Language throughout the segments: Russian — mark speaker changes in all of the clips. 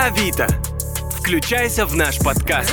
Speaker 1: Авито. Включайся в наш подкаст.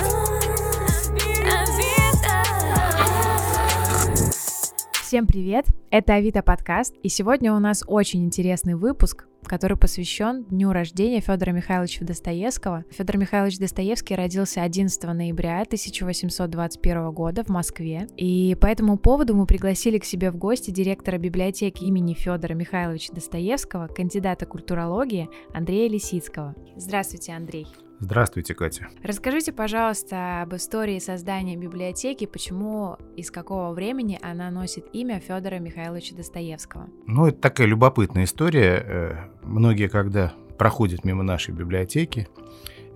Speaker 2: Всем привет! Это Авито подкаст, и сегодня у нас очень интересный выпуск, который посвящен дню рождения Федора Михайловича Достоевского. Федор Михайлович Достоевский родился 11 ноября 1821 года в Москве, и по этому поводу мы пригласили к себе в гости директора библиотеки имени Федора Михайловича Достоевского, кандидата культурологии Андрея Лисицкого. Здравствуйте, Андрей.
Speaker 3: Здравствуйте, Катя.
Speaker 2: Расскажите, пожалуйста, об истории создания библиотеки, почему и с какого времени она носит имя Федора Михайловича Достоевского.
Speaker 3: Ну, это такая любопытная история. Э, многие, когда проходят мимо нашей библиотеки,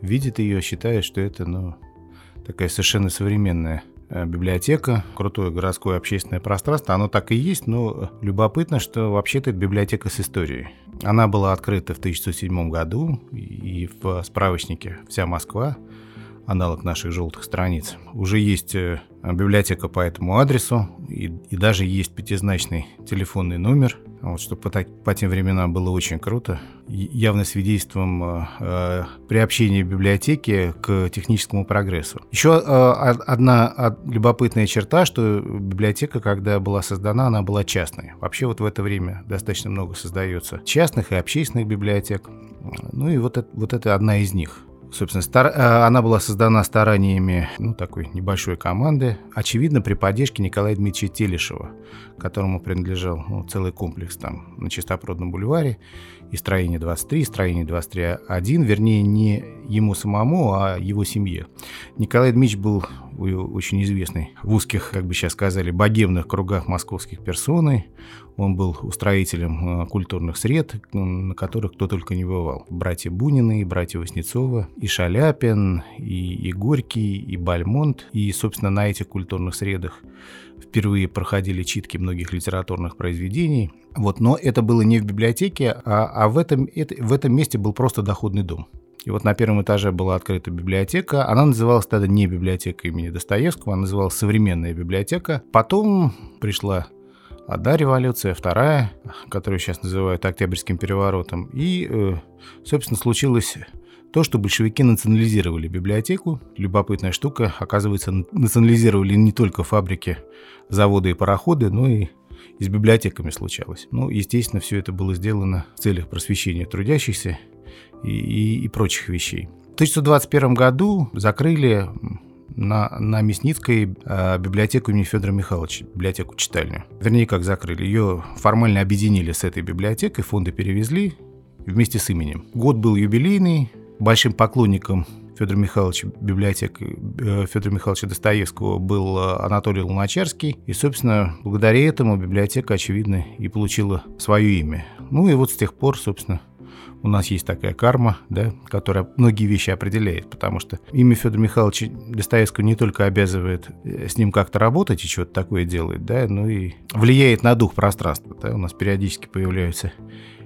Speaker 3: видят ее, считают, что это, ну, такая совершенно современная Э, библиотека, крутое городское общественное пространство. Оно так и есть, но любопытно, что вообще-то это библиотека с историей. Она была открыта в 1907 году, и в справочнике «Вся Москва» аналог наших желтых страниц. Уже есть э, библиотека по этому адресу, и, и даже есть пятизначный телефонный номер, вот, что по, по тем временам было очень круто. Явно свидетельством э, э, приобщения библиотеки к техническому прогрессу. Еще э, одна любопытная черта, что библиотека, когда была создана, она была частной. Вообще вот в это время достаточно много создается частных и общественных библиотек. Ну и вот это, вот это одна из них. Собственно, стар... Э, она была создана стараниями ну, такой небольшой команды, очевидно, при поддержке Николая Дмитриевича Телешева, которому принадлежал ну, целый комплекс там на Чистопрудном бульваре, и строение 23, и строение 23.1, вернее, не ему самому, а его семье. Николай Дмитриевич был очень известный в узких, как бы сейчас сказали, богемных кругах московских персоной. Он был устроителем э, культурных сред, на которых кто только не бывал. Братья Бунины, братья Васнецова, и Шаляпин, и, и Горький, и Бальмонт. И, собственно, на этих культурных средах впервые проходили читки многих литературных произведений. Вот, но это было не в библиотеке, а, а в, этом, это, в этом месте был просто доходный дом. И вот на первом этаже была открыта библиотека. Она называлась тогда не библиотека имени Достоевского, она называлась современная библиотека. Потом пришла одна революция, вторая, которую сейчас называют Октябрьским переворотом. И, э, собственно, случилось то, что большевики национализировали библиотеку. Любопытная штука. Оказывается, национализировали не только фабрики, заводы и пароходы, но и и с библиотеками случалось. Ну, естественно, все это было сделано в целях просвещения трудящихся и, и, прочих вещей. В 1921 году закрыли на, на Мясницкой э, библиотеку имени Федора Михайловича, библиотеку читальню. Вернее, как закрыли. Ее формально объединили с этой библиотекой, фонды перевезли вместе с именем. Год был юбилейный. Большим поклонником Федора Михайловича, библиотек э, Федора Михайловича Достоевского был э, Анатолий Луначарский. И, собственно, благодаря этому библиотека, очевидно, и получила свое имя. Ну и вот с тех пор, собственно, у нас есть такая карма, да, которая многие вещи определяет, потому что имя Федора Михайловича Достоевского не только обязывает э, с ним как-то работать и что-то такое делает, да, но и влияет на дух пространства. Да. У нас периодически появляются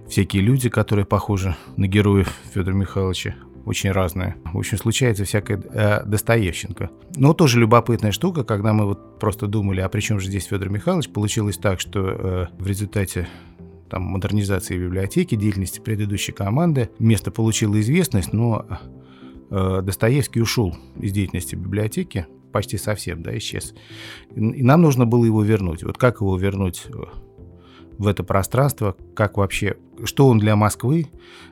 Speaker 3: всякие люди, которые похожи на героев Федора Михайловича очень разные. В общем, случается всякая э, Достоевщенко. Но тоже любопытная штука, когда мы вот просто думали, а при чем же здесь Федор Михайлович, получилось так, что э, в результате там, модернизации библиотеки, деятельности предыдущей команды место получило известность, но э, Достоевский ушел из деятельности библиотеки почти совсем, да, исчез. И нам нужно было его вернуть. Вот как его вернуть э, в это пространство, как вообще, что он для Москвы,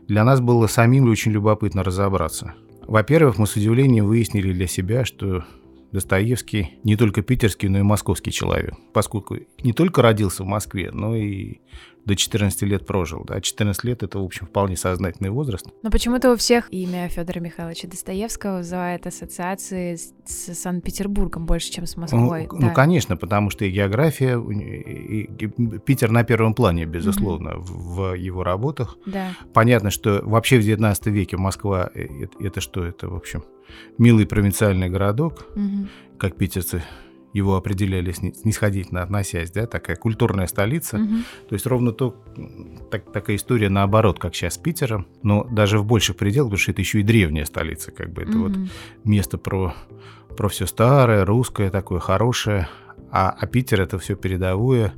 Speaker 3: для нас было самим очень любопытно разобраться. Во-первых, мы с удивлением выяснили для себя, что Достоевский не только питерский, но и московский человек, поскольку не только родился в Москве, но и до 14 лет прожил. Да? 14 лет — это, в общем, вполне сознательный возраст.
Speaker 2: Но почему-то у всех имя Федора Михайловича Достоевского вызывает ассоциации с, с Санкт-Петербургом больше, чем с Москвой.
Speaker 3: Ну, да. ну, конечно, потому что и география, и, и, Питер на первом плане, безусловно, mm-hmm. в, в его работах.
Speaker 2: Да.
Speaker 3: Понятно, что вообще в 19 веке Москва — это, это что? Это, в общем, милый провинциальный городок, mm-hmm. как питерцы его определяли снисходительно относясь, да, такая культурная столица. Угу. То есть ровно то, так, такая история наоборот, как сейчас с Питером, но даже в больших пределах, потому что это еще и древняя столица, как бы это угу. вот место про, про все старое, русское такое, хорошее, а, а Питер это все передовое,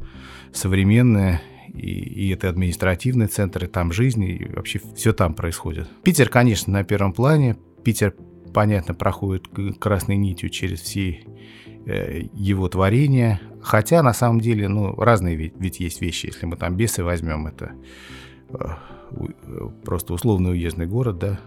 Speaker 3: современное и, и это административный центр, и там жизнь, и вообще все там происходит. Питер, конечно, на первом плане. Питер, понятно, проходит красной нитью через все его творения. Хотя, на самом деле, ну, разные ведь, ведь есть вещи. Если мы там бесы возьмем, это э, просто условный уездный город, да,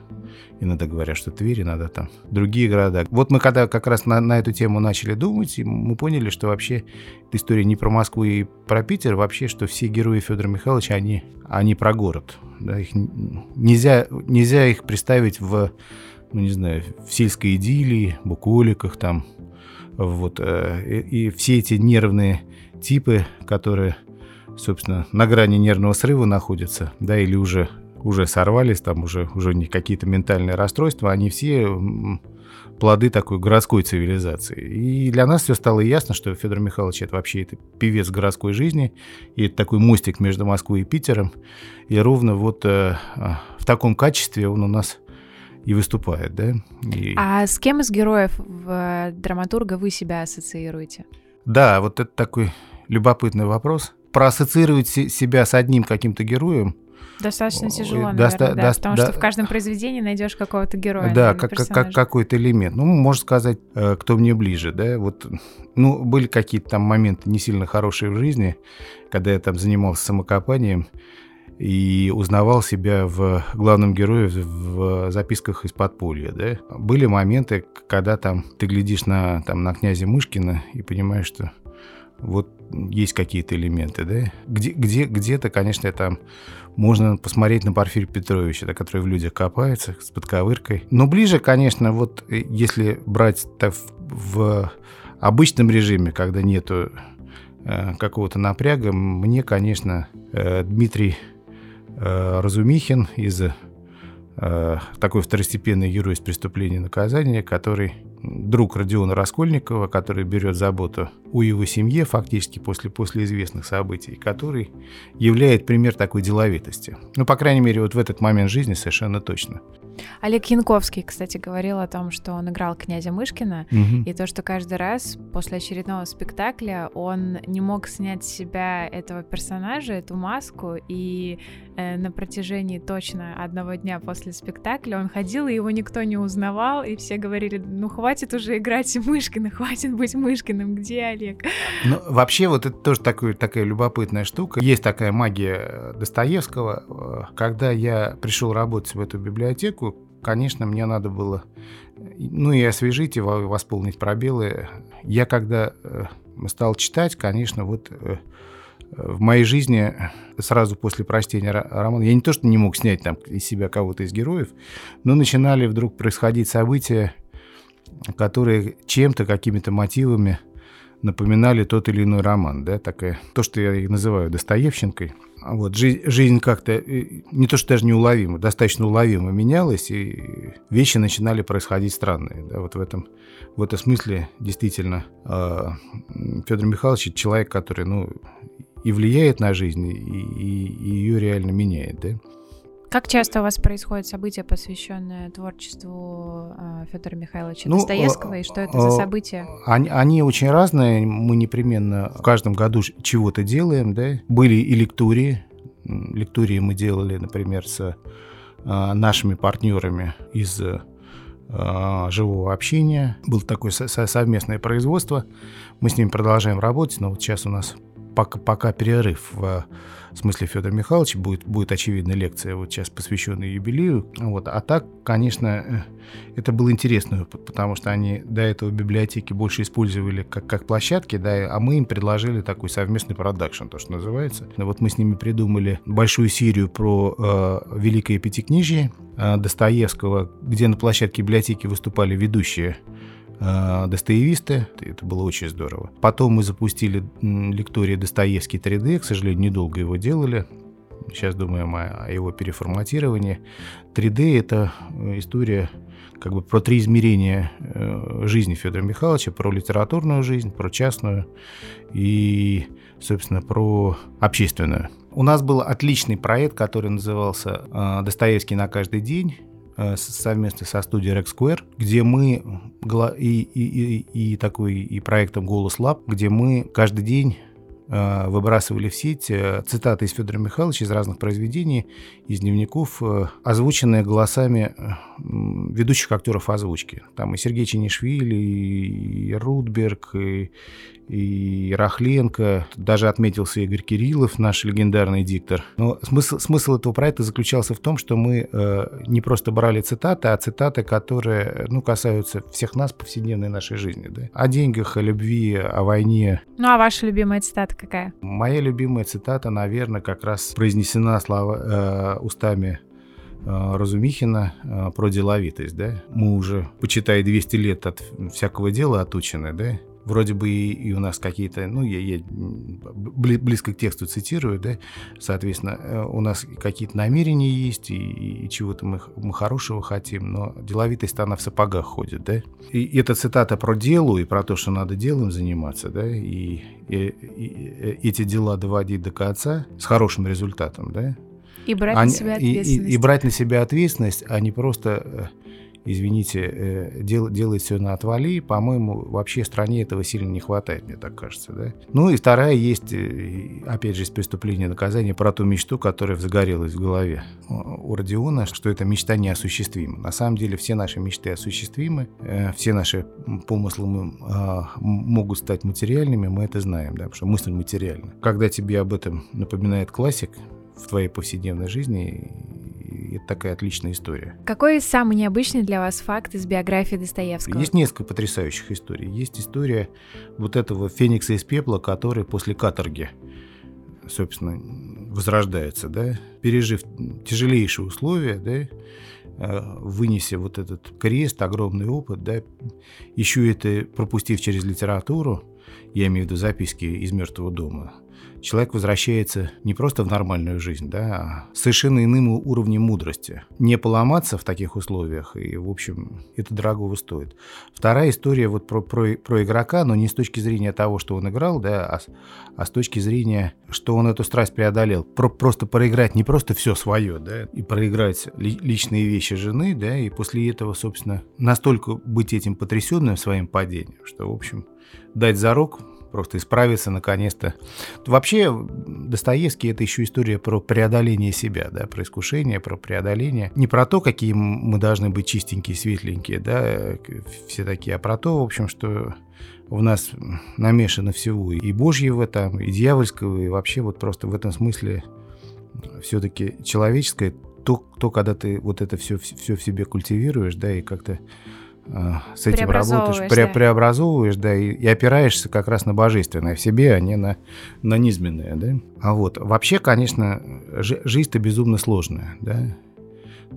Speaker 3: иногда говорят, что Тверь, иногда там другие города. Вот мы когда как раз на, на эту тему начали думать, мы поняли, что вообще эта история не про Москву и про Питер, вообще, что все герои Федора Михайловича, они, они про город. Да, их нельзя, нельзя их представить в, ну не знаю, в сельской идиллии, буколиках там, вот, э, и, и все эти нервные типы, которые собственно, на грани нервного срыва находятся, да, или уже, уже сорвались, там уже, уже какие-то ментальные расстройства, они все плоды такой городской цивилизации. И для нас все стало ясно, что Федор Михайлович это вообще это певец городской жизни, и это такой мостик между Москвой и Питером. И ровно вот э, в таком качестве он у нас и выступает, да. И...
Speaker 2: А с кем из героев в э, драматурга вы себя ассоциируете?
Speaker 3: Да, вот это такой любопытный вопрос проассоциировать себя с одним каким-то героем,
Speaker 2: Достаточно тяжело, наверное, Доста- да, потому да, что в каждом произведении найдешь какого-то героя.
Speaker 3: Да, как, как, какой-то элемент. Ну, можно сказать, э, кто мне ближе, да. Вот, ну, были какие-то там моменты не сильно хорошие в жизни, когда я там занимался самокопанием и узнавал себя в главном герое в записках из подполья, да. Были моменты, когда там ты глядишь на, там, на князя Мышкина и понимаешь, что вот есть какие-то элементы, да? Где, где, где-то, конечно, там можно посмотреть на Порфирия Петровича, да, который в людях копается, с подковыркой. Но ближе, конечно, вот э, если брать так в обычном режиме, когда нету э, какого-то напряга, мне, конечно, э, Дмитрий Разумихин из э, такой второстепенный из преступления и наказания, который друг Родиона Раскольникова, который берет заботу о его семье фактически после, после известных событий, который являет пример такой деловитости. Ну, по крайней мере, вот в этот момент жизни совершенно точно.
Speaker 2: Олег Янковский, кстати, говорил о том, что он играл князя Мышкина, угу. и то, что каждый раз после очередного спектакля он не мог снять с себя этого персонажа, эту маску, и э, на протяжении точно одного дня после спектакля он ходил, и его никто не узнавал, и все говорили, ну хватит уже играть Мышкина, хватит быть Мышкиным, где Олег?
Speaker 3: Ну, вообще вот это тоже такой, такая любопытная штука. Есть такая магия Достоевского. Когда я пришел работать в эту библиотеку, конечно, мне надо было, ну и освежить, и восполнить пробелы. Я когда э, стал читать, конечно, вот э, в моей жизни сразу после прочтения романа, я не то, что не мог снять там из себя кого-то из героев, но начинали вдруг происходить события, которые чем-то, какими-то мотивами напоминали тот или иной роман, да, такая, то, что я и называю Достоевщинкой – а вот, жизнь, жизнь как-то э, не то что даже неуловимо, достаточно уловимо менялась, и вещи начинали происходить странные. Да, вот в этом, в этом смысле действительно э, Федор Михайлович человек, который ну, и влияет на жизнь, и, и, и ее реально меняет. Да?
Speaker 2: Как часто у вас происходят события, посвященные творчеству э, Федора Михайловича ну, Достоевского, и что это за события?
Speaker 3: Они, они очень разные, мы непременно в каждом году чего-то делаем, да. Были и лектории, лектории мы делали, например, с нашими партнерами из живого общения. Было такое совместное производство. Мы с ними продолжаем работать, но вот сейчас у нас пока, пока перерыв в смысле Федор Михайлович будет, будет очевидная лекция вот сейчас посвященная юбилею. Вот. А так, конечно, э, это был интересный опыт, потому что они до этого библиотеки больше использовали как, как площадки, да, а мы им предложили такой совместный продакшн, то, что называется. Вот мы с ними придумали большую серию про э, Великое Пятикнижие э, Достоевского, где на площадке библиотеки выступали ведущие э, достоевисты. Это было очень здорово. Потом мы запустили лекторий Достоевский 3D. К сожалению, недолго его делали. Сейчас думаем о его переформатировании. 3D — это э, история как бы про три измерения э, жизни Федора Михайловича, про литературную жизнь, про частную и, собственно, про общественную. У нас был отличный проект, который назывался э, «Достоевский на каждый день». Э, совместно со студией Rex Square, где мы и, и, и, и такой и проектом Голос Лаб, где мы каждый день выбрасывали в сеть э, цитаты из Федора Михайловича из разных произведений, из дневников, э, озвученные голосами э, ведущих актеров озвучки. Там и Сергей Ченишвили, и Рудберг, и, и Рахленко, даже отметился Игорь Кириллов, наш легендарный диктор. Но смысл, смысл этого проекта заключался в том, что мы э, не просто брали цитаты, а цитаты, которые ну, касаются всех нас повседневной нашей жизни. Да? О деньгах, о любви, о войне.
Speaker 2: Ну а ваша любимая цитата какая?
Speaker 3: Моя любимая цитата, наверное, как раз произнесена слова, э, устами э, Разумихина э, про деловитость, да. Мы уже, почитай, 200 лет от всякого дела отучены, да вроде бы и, и у нас какие-то, ну, я, я близко к тексту цитирую, да, соответственно, э, у нас какие-то намерения есть, и, и чего-то мы, мы хорошего хотим, но деловитость, она в сапогах ходит, да. И, эта цитата про делу и про то, что надо делом заниматься, да, и, и, и эти дела доводить до конца с хорошим результатом, да.
Speaker 2: И брать а, на себя ответственность.
Speaker 3: И, и, и брать на себя ответственность, а не просто э, извините, э, дел, делает все на отвали. По-моему, вообще стране этого сильно не хватает, мне так кажется. Да? Ну и вторая есть, э, опять же, из преступления наказания про ту мечту, которая загорелась в голове у Родиона, что эта мечта неосуществима. На самом деле все наши мечты осуществимы, э, все наши помыслы а, могут стать материальными, мы это знаем, да, потому что мысль материальна. Когда тебе об этом напоминает классик, в твоей повседневной жизни это такая отличная история.
Speaker 2: Какой самый необычный для вас факт из биографии Достоевского?
Speaker 3: Есть несколько потрясающих историй. Есть история вот этого феникса из пепла, который после каторги, собственно, возрождается, да, пережив тяжелейшие условия, да, э, вынеся вот этот крест, огромный опыт, да, еще это пропустив через литературу, я имею в виду записки из мертвого дома, человек возвращается не просто в нормальную жизнь, да, а совершенно иным уровнем мудрости. Не поломаться в таких условиях, и, в общем, это дорогого стоит. Вторая история вот про, про, про игрока, но не с точки зрения того, что он играл, да, а, а с точки зрения, что он эту страсть преодолел. Про, просто проиграть не просто все свое, да, и проиграть ли, личные вещи жены, да, и после этого, собственно, настолько быть этим потрясенным своим падением, что, в общем, дать зарок просто исправиться наконец-то. Вообще, Достоевский — это еще история про преодоление себя, да, про искушение, про преодоление. Не про то, какие мы должны быть чистенькие, светленькие, да, все такие, а про то, в общем, что в нас намешано всего и Божьего там, и дьявольского, и вообще вот просто в этом смысле все-таки человеческое, то, то, когда ты вот это все, все в себе культивируешь, да, и как-то с этим работаешь, пре- преобразовываешь, да, и, и опираешься как раз на божественное в себе, а не на, на низменное, да. А вот, вообще, конечно, жизнь-то безумно сложная, да.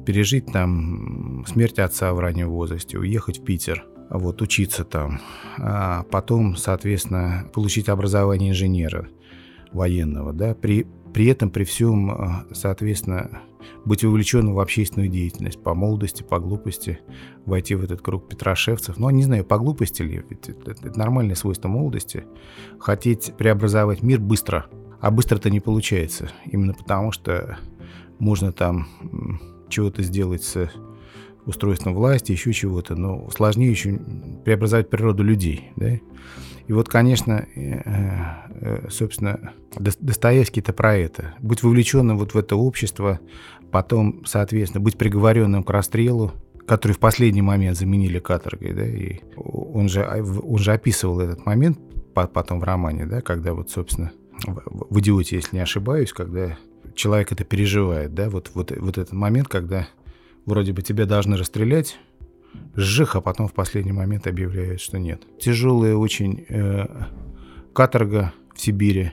Speaker 3: Пережить там смерть отца в раннем возрасте, уехать в Питер, вот, учиться там, а потом, соответственно, получить образование инженера военного, да, при, при этом, при всем, а, соответственно, быть увлеченным в общественную деятельность по молодости, по глупости, войти в этот круг петрошевцев. Ну, не знаю, по глупости ли, ведь это, это нормальное свойство молодости, хотеть преобразовать мир быстро. А быстро-то не получается, именно потому что можно там чего-то сделать с устройством власти, еще чего-то, но сложнее еще преобразовать природу людей, да? И вот, конечно, э, э, собственно, Достоевский-то про это. Быть вовлеченным вот в это общество, потом, соответственно, быть приговоренным к расстрелу, который в последний момент заменили каторгой, да, и он же, он же описывал этот момент потом в романе, да, когда вот, собственно, в «Идиоте», если не ошибаюсь, когда человек это переживает, да, вот, вот, вот этот момент, когда вроде бы тебя должны расстрелять, сжих, а потом в последний момент объявляют, что нет. Тяжелая очень э, каторга в Сибири,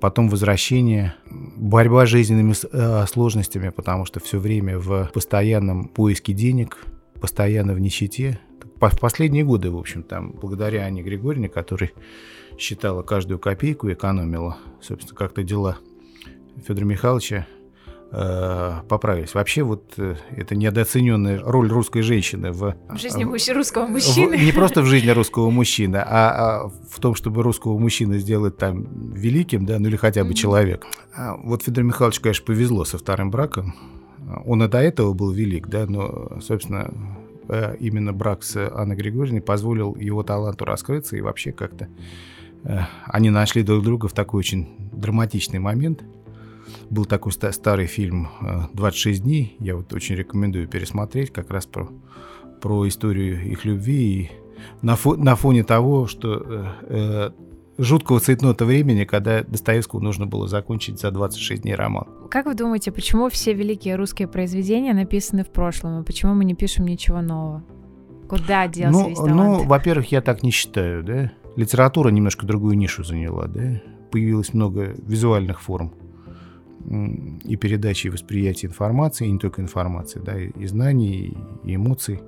Speaker 3: потом возвращение, борьба с жизненными э, сложностями, потому что все время в постоянном поиске денег, постоянно в нищете. В последние годы, в общем, там, благодаря Анне Григорьевне, которая считала каждую копейку, экономила, собственно, как-то дела Федора Михайловича поправились. Вообще вот э, это недооцененная роль русской женщины в,
Speaker 2: в жизни мужч... русского мужчины.
Speaker 3: В, не просто в жизни русского мужчины, а, а в том, чтобы русского мужчину сделать там великим, да, ну или хотя бы mm-hmm. человек. А вот Федор Михайлович, конечно, повезло со вторым браком. Он и до этого был велик, да, но, собственно, э, именно брак с Анной Григорьевной позволил его таланту раскрыться и вообще как-то они нашли друг друга в такой очень драматичный момент. Был такой старый фильм «26 дней». Я вот очень рекомендую пересмотреть как раз про, про историю их любви. И на, фо, на фоне того, что э, жуткого цветного времени, когда Достоевскому нужно было закончить за 26 дней роман.
Speaker 2: Как вы думаете, почему все великие русские произведения написаны в прошлом, и почему мы не пишем ничего нового? Куда делся
Speaker 3: ну,
Speaker 2: весь талант?
Speaker 3: Ну, во-первых, я так не считаю, да. Литература немножко другую нишу заняла, да. Появилось много визуальных форм и передачи, и восприятия информации, и не только информации, да, и знаний, и эмоций.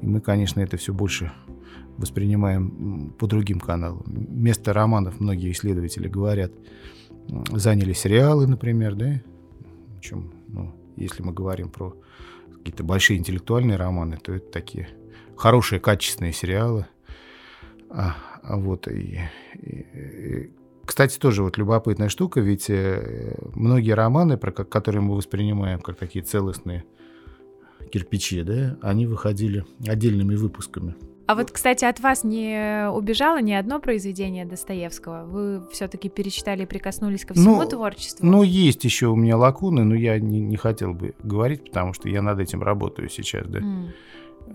Speaker 3: И мы, конечно, это все больше воспринимаем по другим каналам. Вместо романов многие исследователи говорят, заняли сериалы, например, да, чем, ну, если мы говорим про какие-то большие интеллектуальные романы, то это такие хорошие, качественные сериалы. А, а вот и, и, и, кстати, тоже вот любопытная штука, ведь э, многие романы, про которые мы воспринимаем как такие целостные кирпичи, да, они выходили отдельными выпусками.
Speaker 2: А вот, кстати, от вас не убежало ни одно произведение Достоевского? Вы все-таки перечитали и прикоснулись ко всему
Speaker 3: ну,
Speaker 2: творчеству?
Speaker 3: Ну, есть еще у меня лакуны, но я не, не хотел бы говорить, потому что я над этим работаю сейчас, да. Mm.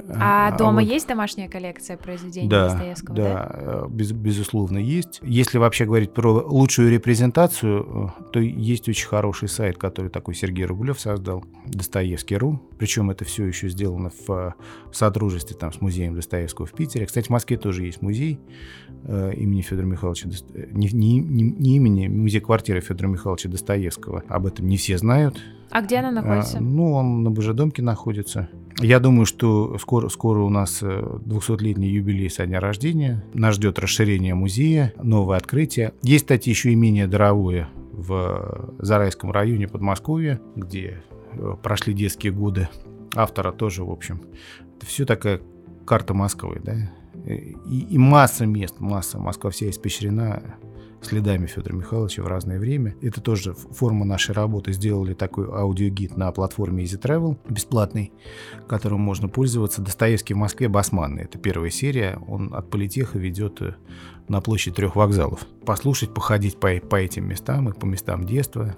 Speaker 2: А, а дома вот... есть домашняя коллекция произведений
Speaker 3: да,
Speaker 2: Достоевского?
Speaker 3: Да, да? Э, без, безусловно, есть. Если вообще говорить про лучшую репрезентацию, э, то есть очень хороший сайт, который такой Сергей Рублев создал, Достоевский.ру. Причем это все еще сделано в, в содружестве там, с музеем Достоевского в Питере. Кстати, в Москве тоже есть музей э, имени Федора Михайловича, Досто... не, не, не, не имени, музей квартиры Федора Михайловича Достоевского. Об этом не все знают.
Speaker 2: А где она находится? А,
Speaker 3: ну, он на Божедомке находится. Я думаю, что скоро, скоро у нас 200-летний э, юбилей со дня рождения. Нас ждет расширение музея, новое открытие. Есть, кстати, еще имение Доровое в Зарайском районе Подмосковья, где э, прошли детские годы автора тоже, в общем. Это все такая карта Москвы, да. И, и масса мест, масса. Москва вся испещрена следами Федора Михайловича в разное время. Это тоже форма нашей работы. Сделали такой аудиогид на платформе Easy Travel, бесплатный, которым можно пользоваться. Достоевский в Москве Басманный. Это первая серия. Он от политеха ведет э, на площадь трех вокзалов. Послушать, походить по, по этим местам и по местам детства.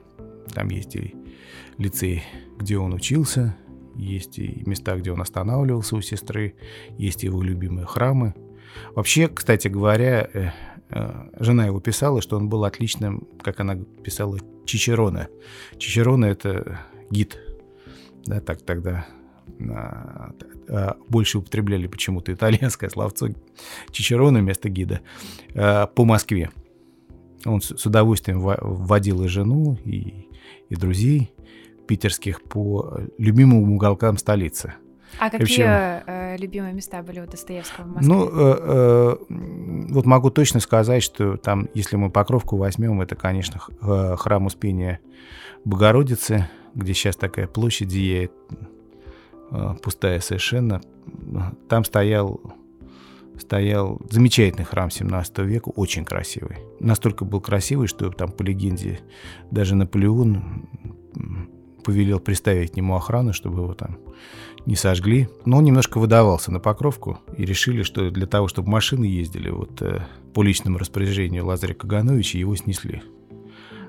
Speaker 3: Там есть и лицей, где он учился, есть и места, где он останавливался у сестры, есть его любимые храмы. Вообще, кстати говоря, э, жена его писала, что он был отличным, как она писала, Чичерона. Чичерона — это гид. Да, так тогда а, а, больше употребляли почему-то итальянское словцо Чичерона вместо гида а, по Москве. Он с удовольствием вводил и жену, и, и друзей питерских по любимым уголкам столицы –
Speaker 2: а какие э, любимые места были у Достоевского в Москве?
Speaker 3: Ну, э, э, вот могу точно сказать, что там, если мы Покровку возьмем, это, конечно, э, храм Успения Богородицы, где сейчас такая площадь зияет, э, пустая совершенно. Там стоял стоял замечательный храм 17 века, очень красивый. Настолько был красивый, что там по легенде даже Наполеон повелел приставить к нему охрану, чтобы его там не сожгли. Но он немножко выдавался на покровку и решили, что для того, чтобы машины ездили вот э, по личному распоряжению Лазаря Кагановича, его снесли.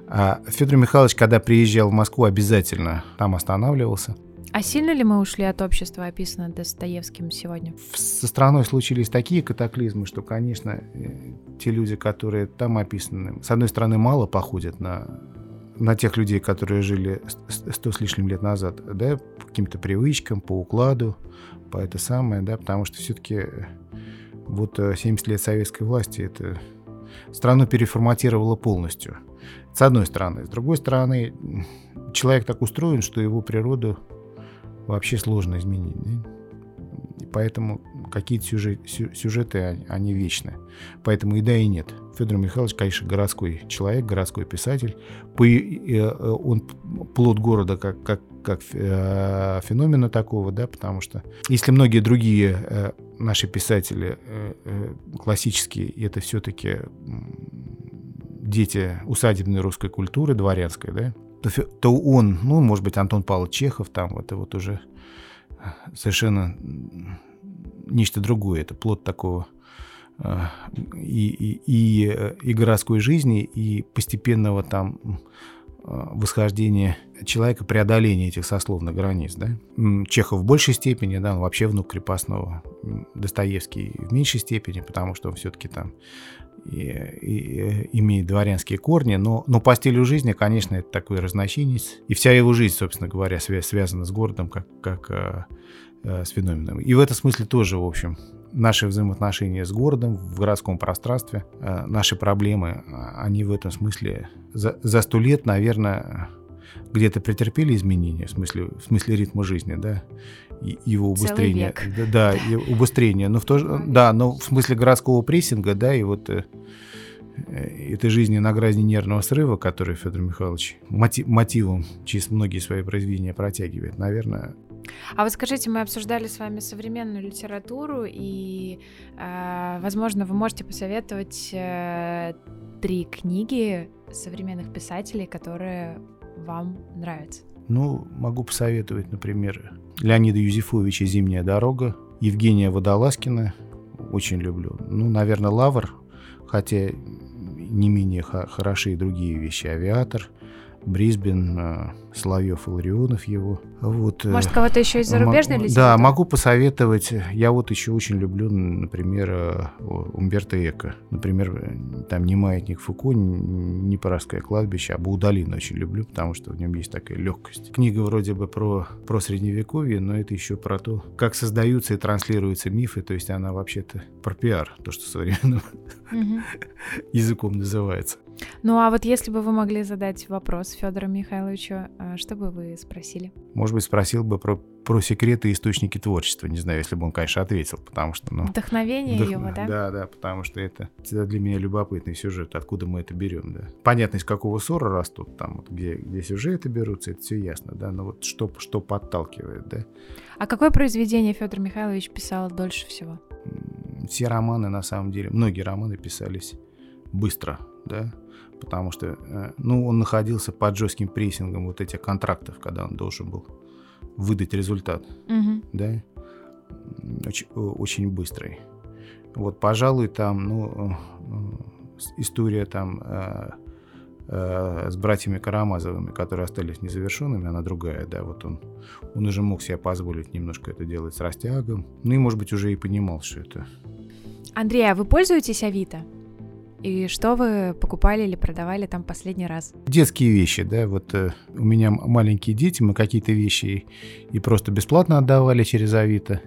Speaker 3: А Федор Михайлович, когда приезжал в Москву, обязательно там останавливался.
Speaker 2: А сильно ли мы ушли от общества, описанного Достоевским сегодня?
Speaker 3: Со страной случились такие катаклизмы, что, конечно, э, те люди, которые там описаны, с одной стороны, мало походят на на тех людей, которые жили сто с лишним лет назад, да, по каким-то привычкам, по укладу, по это самое, да, потому что все-таки э, вот 70 э, лет советской власти это страну переформатировало полностью. С одной стороны. С другой стороны, человек так устроен, что его природу вообще сложно изменить. Да? И поэтому какие-то сюжет, сюжеты, они вечны. Поэтому и да, и нет. Федор Михайлович, конечно, городской человек, городской писатель. Э, он плод города как, как, как э, феномена такого, да, потому что если многие другие э, наши писатели классические, это все-таки дети усадебной русской культуры, дворянской, да, то, он, ну, может быть, Антон Павлович Чехов, там, это вот уже совершенно нечто другое. Это плод такого и, и, и, и городской жизни, и постепенного там восхождения человека, преодоления этих сословных границ. Да? Чехов в большей степени, да, он вообще внук крепостного. Достоевский в меньшей степени, потому что он все-таки там и, и, имеет дворянские корни, но, но по стилю жизни, конечно, это такой разночинец. И вся его жизнь, собственно говоря, свя связана с городом, как, как э, э, с феноменом. И в этом смысле тоже, в общем, наши взаимоотношения с городом в городском пространстве, э, наши проблемы, они в этом смысле за сто лет, наверное, где-то претерпели изменения, в смысле, в смысле ритма жизни, да, и его убыстрения. Да, да, и убыстрения. Но в то же, да, но в смысле городского прессинга, да, и вот э, э, этой жизни на грани нервного срыва, который Федор Михайлович мотив, мотивом через многие свои произведения протягивает, наверное.
Speaker 2: А вот скажите, мы обсуждали с вами современную литературу, и, э, возможно, вы можете посоветовать э, три книги современных писателей, которые вам нравятся?
Speaker 3: Ну, могу посоветовать, например, Леонида Юзефовича «Зимняя дорога», Евгения Водолазкина, очень люблю. Ну, наверное, «Лавр», хотя не менее хороши и другие вещи. «Авиатор», Брисбен, э, Соловьев, Ларионов его. Вот.
Speaker 2: Э, Может, кого-то еще из зарубежной
Speaker 3: литературы? Да, могу посоветовать. Я вот еще очень люблю, например, э, Умберто Эко. Например, там не «Маятник Фуко», не «Парашское кладбище», а «Баудалин» очень люблю, потому что в нем есть такая легкость. Книга вроде бы про, про Средневековье, но это еще про то, как создаются и транслируются мифы, то есть она вообще-то про пиар, то, что современным языком называется.
Speaker 2: Ну а вот если бы вы могли задать вопрос Федору Михайловичу, что бы вы спросили?
Speaker 3: Может быть, спросил бы про, про секреты и источники творчества. Не знаю, если бы он, конечно, ответил, потому что... Ну,
Speaker 2: Вдохновение вдох... его, да?
Speaker 3: Да, да, потому что это всегда для меня любопытный сюжет, откуда мы это берем, да. Понятно, из какого ссора растут, там, вот, где, где сюжеты берутся, это все ясно, да, но вот что, что подталкивает, да.
Speaker 2: А какое произведение Федор Михайлович писал дольше всего?
Speaker 3: Все романы, на самом деле, многие романы писались быстро, да, потому что, э, ну, он находился под жестким прессингом вот этих контрактов, когда он должен был выдать результат, угу. да, очень, очень быстрый. Вот, пожалуй, там, ну, э, история там э, с братьями Карамазовыми, которые остались незавершенными, она другая, да, вот он, он уже мог себе позволить немножко это делать с растягом, ну и, может быть, уже и понимал, что это...
Speaker 2: Андрей, а вы пользуетесь Авито? И что вы покупали или продавали там последний раз?
Speaker 3: Детские вещи, да. Вот э, у меня маленькие дети, мы какие-то вещи и просто бесплатно отдавали через Авито.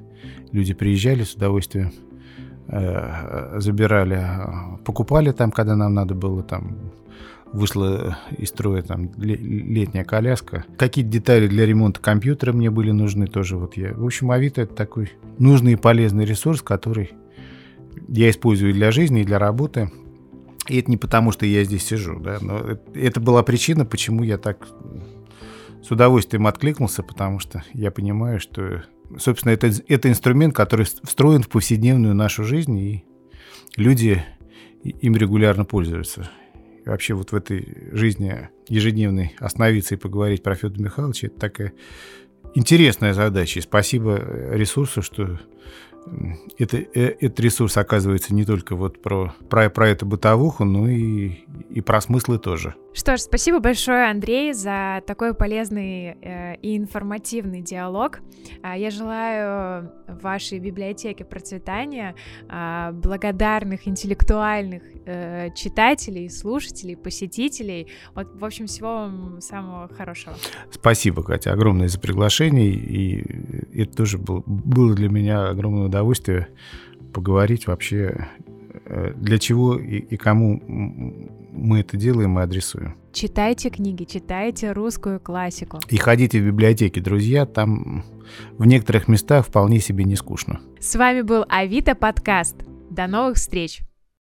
Speaker 3: Люди приезжали с удовольствием, э, забирали, покупали там, когда нам надо было там вышла из строя там летняя коляска. Какие-то детали для ремонта компьютера мне были нужны тоже. Вот я. В общем, Авито это такой нужный и полезный ресурс, который я использую для жизни, и для работы. И это не потому, что я здесь сижу, да, но это была причина, почему я так с удовольствием откликнулся, потому что я понимаю, что, собственно, это, это инструмент, который встроен в повседневную нашу жизнь, и люди им регулярно пользуются. И вообще вот в этой жизни ежедневной остановиться и поговорить про Федора Михайловича, это такая интересная задача. И спасибо ресурсу, что это, э, этот ресурс оказывается не только вот про, про, про эту бытовуху, но и, и про смыслы тоже.
Speaker 2: Что ж, спасибо большое, Андрей, за такой полезный э, и информативный диалог. Э, я желаю вашей библиотеке процветания, э, благодарных интеллектуальных э, читателей, слушателей, посетителей. Вот, в общем, всего вам самого хорошего.
Speaker 3: Спасибо, Катя, огромное за приглашение. И это тоже был, было для меня огромное удовольствие поговорить вообще, э, для чего и, и кому мы это делаем и адресуем.
Speaker 2: Читайте книги, читайте русскую классику.
Speaker 3: И ходите в библиотеки, друзья, там в некоторых местах вполне себе не скучно.
Speaker 2: С вами был Авито подкаст. До новых встреч!